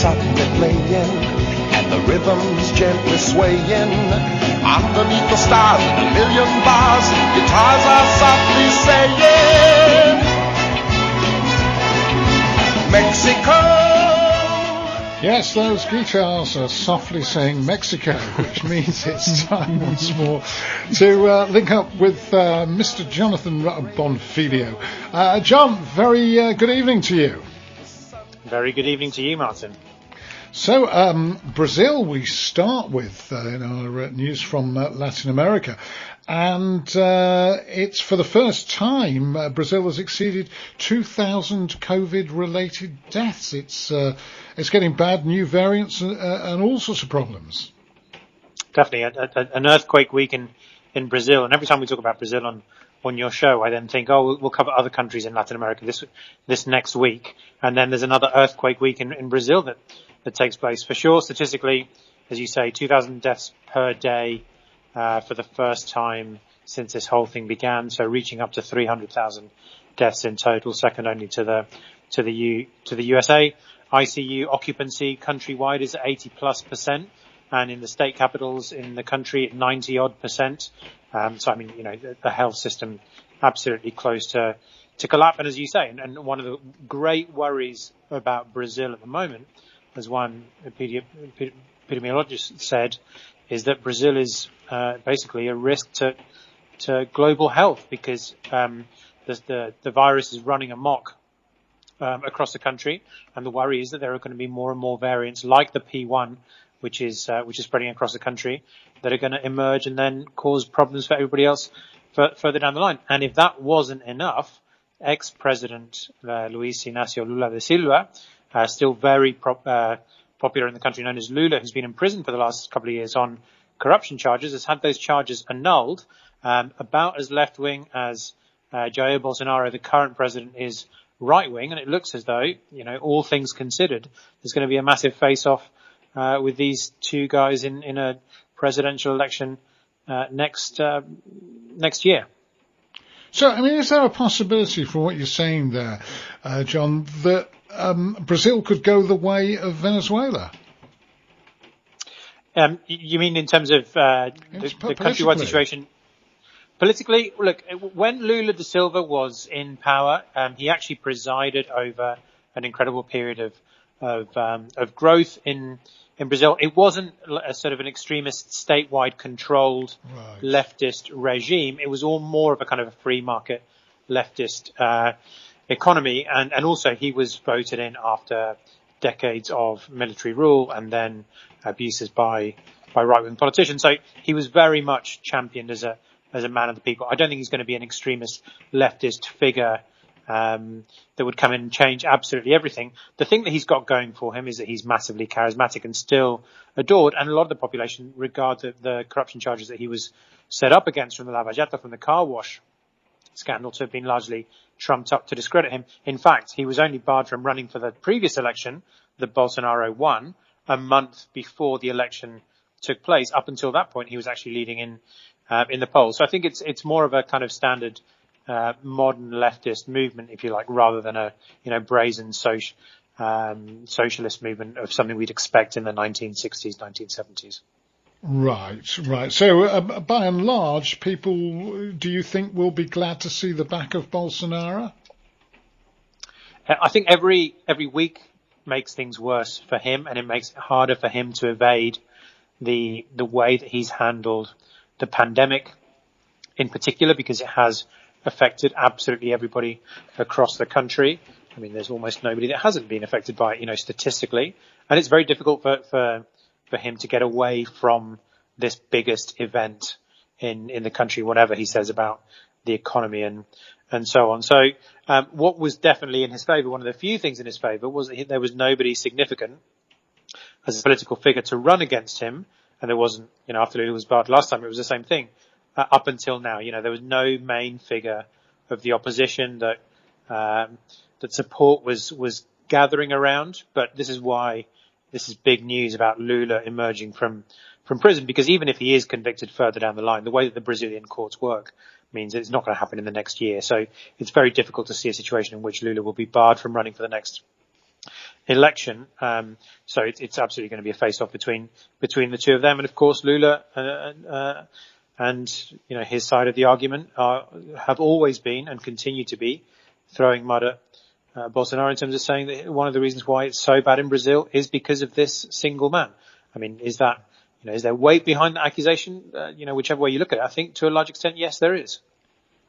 suddenly playing, and the rhythm's gently swaying. Underneath the stars and a million bars, guitars are softly saying, Mexico. Yes, those guitars are softly saying Mexico, which means it's time once more to uh, link up with uh, Mr. Jonathan Bonfiglio. Uh, Jon, very uh, good evening to you. Very good evening to you, Martin. So, um, Brazil, we start with uh, in our uh, news from Latin America. And it's for the first time Brazil has exceeded 2,000 COVID-related deaths. It's it's getting bad, new variants, and, uh, and all sorts of problems. Definitely, a, a, an earthquake week in, in Brazil, and every time we talk about Brazil on on your show, I then think, oh, we'll cover other countries in Latin America this this next week, and then there's another earthquake week in, in Brazil that that takes place. For sure, statistically, as you say, 2,000 deaths per day uh, for the first time since this whole thing began, so reaching up to 300,000 deaths in total, second only to the to the U to the USA. ICU occupancy countrywide is 80 plus percent, and in the state capitals in the country 90 odd percent. Um, so I mean, you know, the, the, health system absolutely close to to collapse. And as you say, and, and, one of the great worries about Brazil at the moment, as one epidemiologist said, is that Brazil is uh, basically a risk to to global health because um, the, the the virus is running amok um, across the country, and the worry is that there are going to be more and more variants like the P1, which is uh, which is spreading across the country, that are going to emerge and then cause problems for everybody else f- further down the line. And if that wasn't enough, ex-president uh, Luiz Inacio Lula da Silva, uh, still very pro- uh, popular in the country, known as Lula, who's been in prison for the last couple of years on corruption charges, has had those charges annulled. Um, about as left-wing as uh, Jair Bolsonaro, the current president, is right wing, and it looks as though, you know, all things considered, there's going to be a massive face off uh, with these two guys in, in a presidential election uh, next uh, next year. So, I mean, is there a possibility from what you're saying there, uh, Jon, that um, Brazil could go the way of Venezuela? Um, you mean in terms of uh, the, the countrywide situation? Politically, look, when Lula da Silva was in power, um, he actually presided over an incredible period of of, um, of growth in in Brazil. It wasn't a sort of an extremist, statewide controlled right. leftist regime. It was all more of a kind of a free market leftist uh, economy, and and also he was voted in after decades of military rule and then abuses by by right wing politicians. So he was very much championed as a as a man of the people. I don't think he's going to be an extremist leftist figure um, that would come in and change absolutely everything. The thing that he's got going for him is that he's massively charismatic and still adored, and a lot of the population regard the, the corruption charges that he was set up against from the Lava Jato, from the car wash scandal to have been largely trumped up to discredit him. In fact, he was only barred from running for the previous election that Bolsonaro won a month before the election took place. Up until that point, he was actually leading in uh, in the polls. So I think it's it's more of a kind of standard uh, modern leftist movement, if you like, rather than a you know brazen social um, socialist movement of something we'd expect in the 1960s, 1970s. Right, right. So, uh, by and large, people, do you think will be glad to see the back of Bolsonaro? I think every every week makes things worse for him, and it makes it harder for him to evade the the way that he's handled the pandemic in particular because it has affected absolutely everybody across the country. I mean, there's almost nobody that hasn't been affected by it, you know, statistically. And it's very difficult for, for, for him to get away from this biggest event in, in the country, whatever he says about the economy and, and so on. So, um, what was definitely in his favor, one of the few things in his favor was that there was nobody significant as a political figure to run against him and there wasn't, you know, after Lula was barred last time, it was the same thing. Uh, up until now, you know, there was no main figure of the opposition that um, that support was was gathering around. But this is why this is big news about Lula emerging from from prison because even if he is convicted further down the line, the way that the Brazilian courts work means it's not going to happen in the next year. So it's very difficult to see a situation in which Lula will be barred from running for the next election. Um, so it, it's absolutely going to be a face-off between between the two of them, and of course Lula uh, uh, and you know his side of the argument are, have always been and continue to be throwing mud at uh, Bolsonaro in terms of saying that one of the reasons why it's so bad in Brazil is because of this single man. I mean, is that you know is there weight behind the accusation? Uh, you know, whichever way you look at it, I think to a large extent, yes, there is.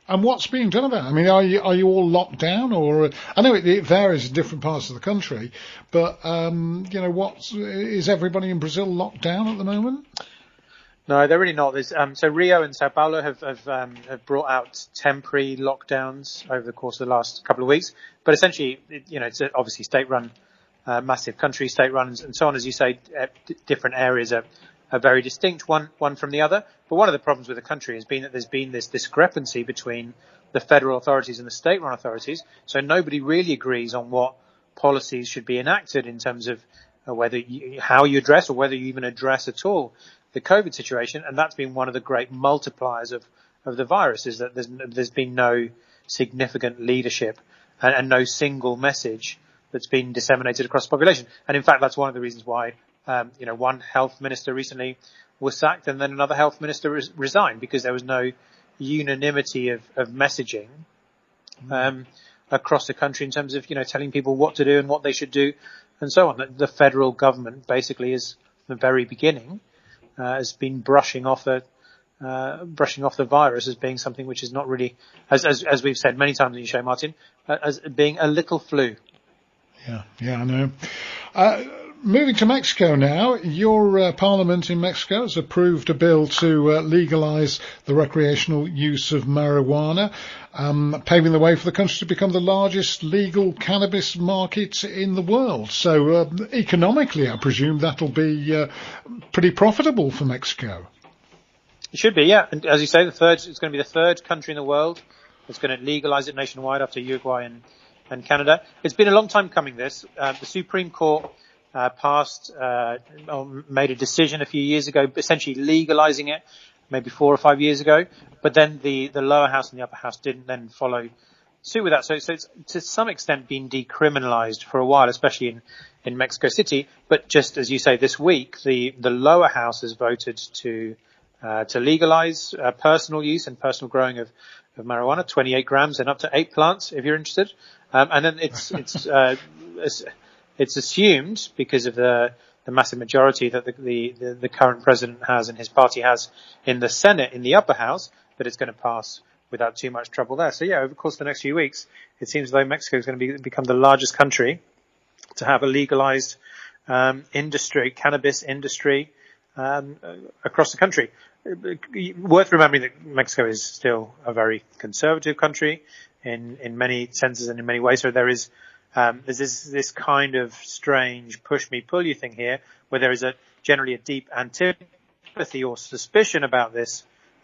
And what's being done about it? I mean, are you are you all locked down, or I know it, it varies in different parts of the country, but um, you know, what is everybody in Brazil locked down at the moment? No, they're really not. Um, so Rio and Sao Paulo have have, um, have, brought out temporary lockdowns over the course of the last couple of weeks, but essentially, you know, it's obviously state-run, uh, massive country, state-run, and so on. As you say, uh, different areas are are very distinct, one, one from the other. But one of the problems with the country has been that there's been this discrepancy between the federal authorities and the state-run authorities. So nobody really agrees on what policies should be enacted in terms of uh, whether you, how you address or whether you even address at all the COVID situation. And that's been one of the great multipliers of, of the virus is that there's, there's been no significant leadership and, and no single message that's been disseminated across the population. And in fact, that's one of the reasons why um, you know, one health minister recently was sacked and then another health minister res- resigned because there was no unanimity of, of messaging mm. um, across the country in terms of, you know, telling people what to do and what they should do and so on. The, the federal government basically is from the very beginning uh, has been brushing off the uh, brushing off the virus as being something which is not really, as, as, as we've said many times in the show, Martin, uh, as being a little flu. Yeah, yeah, I know. Uh, moving to Mexico now, your uh, parliament in Mexico has approved a bill to uh, legalise the recreational use of marijuana, um, paving the way for the country to become the largest legal cannabis market in the world. So uh, economically, I presume that'll be uh, pretty profitable for Mexico. It should be, yeah. And as you say, the third it's going to be the third country in the world that's going to legalise it nationwide after Uruguay and, and Canada. It's been a long time coming. This uh, the Supreme Court uh, passed, uh, made a decision a few years ago, essentially legalizing it, maybe four or five years ago. But then the, the lower house and the upper house didn't then follow suit with that. So, so it's to some extent been decriminalized for a while, especially in, in Mexico City. But just as you say, this week, the, the lower house has voted to, uh, to legalize uh, personal use and personal growing of, of marijuana, 28 grams and up to eight plants, if you're interested. Um, and then it's, it's, uh, it's assumed because of the the massive majority that the, the, the, current president has and his party has in the Senate, in the upper house, that it's going to pass without too much trouble there. So yeah, over the course of the next few weeks, it seems though Mexico is going to be, become the largest country to have a legalized um, industry, cannabis industry, um, across the country. Worth remembering that Mexico is still a very conservative country in, in many senses and in many ways. So there is um, there's this, this kind of strange push me pull you thing here where there is a generally a deep antipathy or suspicion about this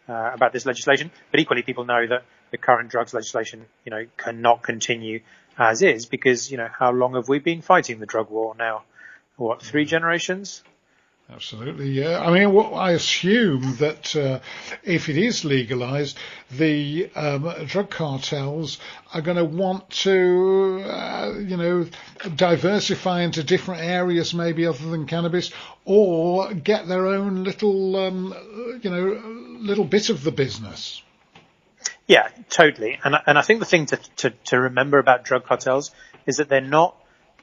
uh, about this legislation, but equally people know that the current drugs legislation, you know, cannot continue as is because, you know, how long have we been fighting the drug war now? What, three generations? Absolutely, yeah. I mean, well, I assume that uh, if it is legalized, the um, drug cartels are going to want to, uh, you know, diversify into different areas, maybe other than cannabis, or get their own little, um, you know, little bit of the business. Yeah, totally. And and I think the thing to to, to remember about drug cartels is that they're not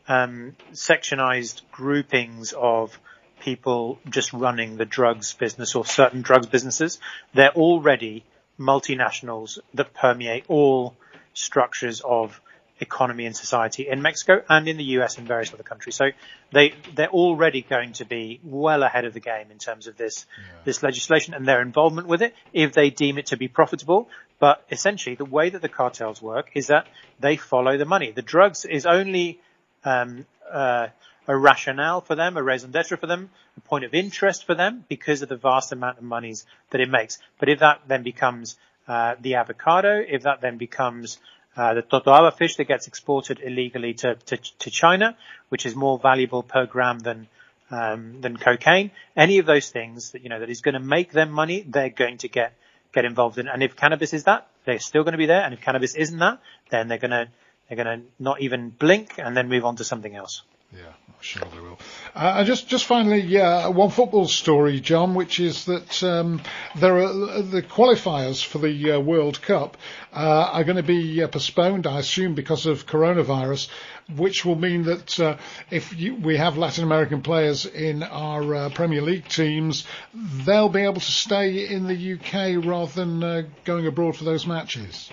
um, sectionized groupings of people just running the drugs business or certain drugs businesses. They're already multinationals that permeate all structures of economy and society in Mexico and in the US and various other countries. So they they're already going to be well ahead of the game in terms of this yeah. this legislation and their involvement with it if they deem it to be profitable. But essentially, the way that the cartels work is that they follow the money. The drugs is only um, uh, a rationale for them, a raison d'etre for them, a point of interest for them because of the vast amount of monies that it makes. But if that then becomes uh, the avocado, if that then becomes uh, the totoaba fish that gets exported illegally to, to, to China, which is more valuable per gram than um, than cocaine, any of those things that you know that is going to make them money, they're going to get get involved in. And if cannabis is that, they're still going to be there. And if cannabis isn't that, then they're going to they're going to not even blink and then move on to something else. Yeah, I'm sure they will. Uh, just, just finally, uh, one football story, Jon, which is that um, there are the qualifiers for the uh, World Cup uh, are going to be uh, postponed, I assume, because of coronavirus, which will mean that uh, if you, we have Latin American players in our Premier League teams, they'll be able to stay in the UK rather than going abroad for those matches.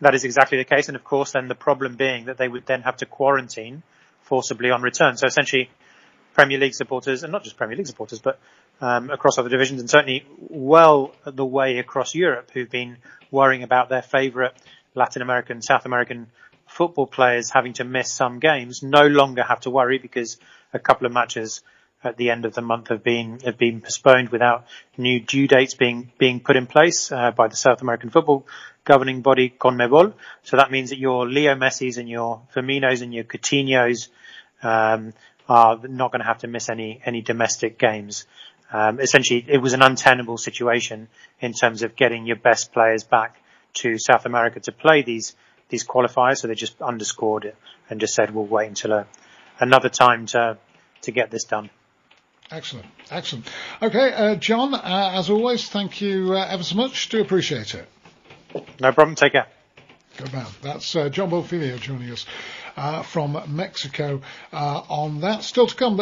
That is exactly the case, and of course, then the problem being that they would then have to quarantine forcibly on return. So essentially, Premier League supporters, and not just Premier League supporters, but um, across other divisions, and certainly well the way across Europe, who've been worrying about their favourite Latin American, South American football players having to miss some games, no longer have to worry because a couple of matches at the end of the month have been have been postponed without new due dates being being put in place uh, by the South American football governing body CONMEBOL. So that means that your Leo Messi's and your Firminos and your Coutinho's um, are not going to have to miss any any domestic games. Um, essentially, it was an untenable situation in terms of getting your best players back to South America to play these these qualifiers. So they just underscored it and just said, "We'll wait until a, another time to to get this done." Excellent, excellent. Okay, uh, Jon, uh, as always, thank you uh, ever so much. Do appreciate it. No problem. Take care. Good man. That's uh, Jon Bonfiglio joining us uh, from Mexico uh, on that. Still to come.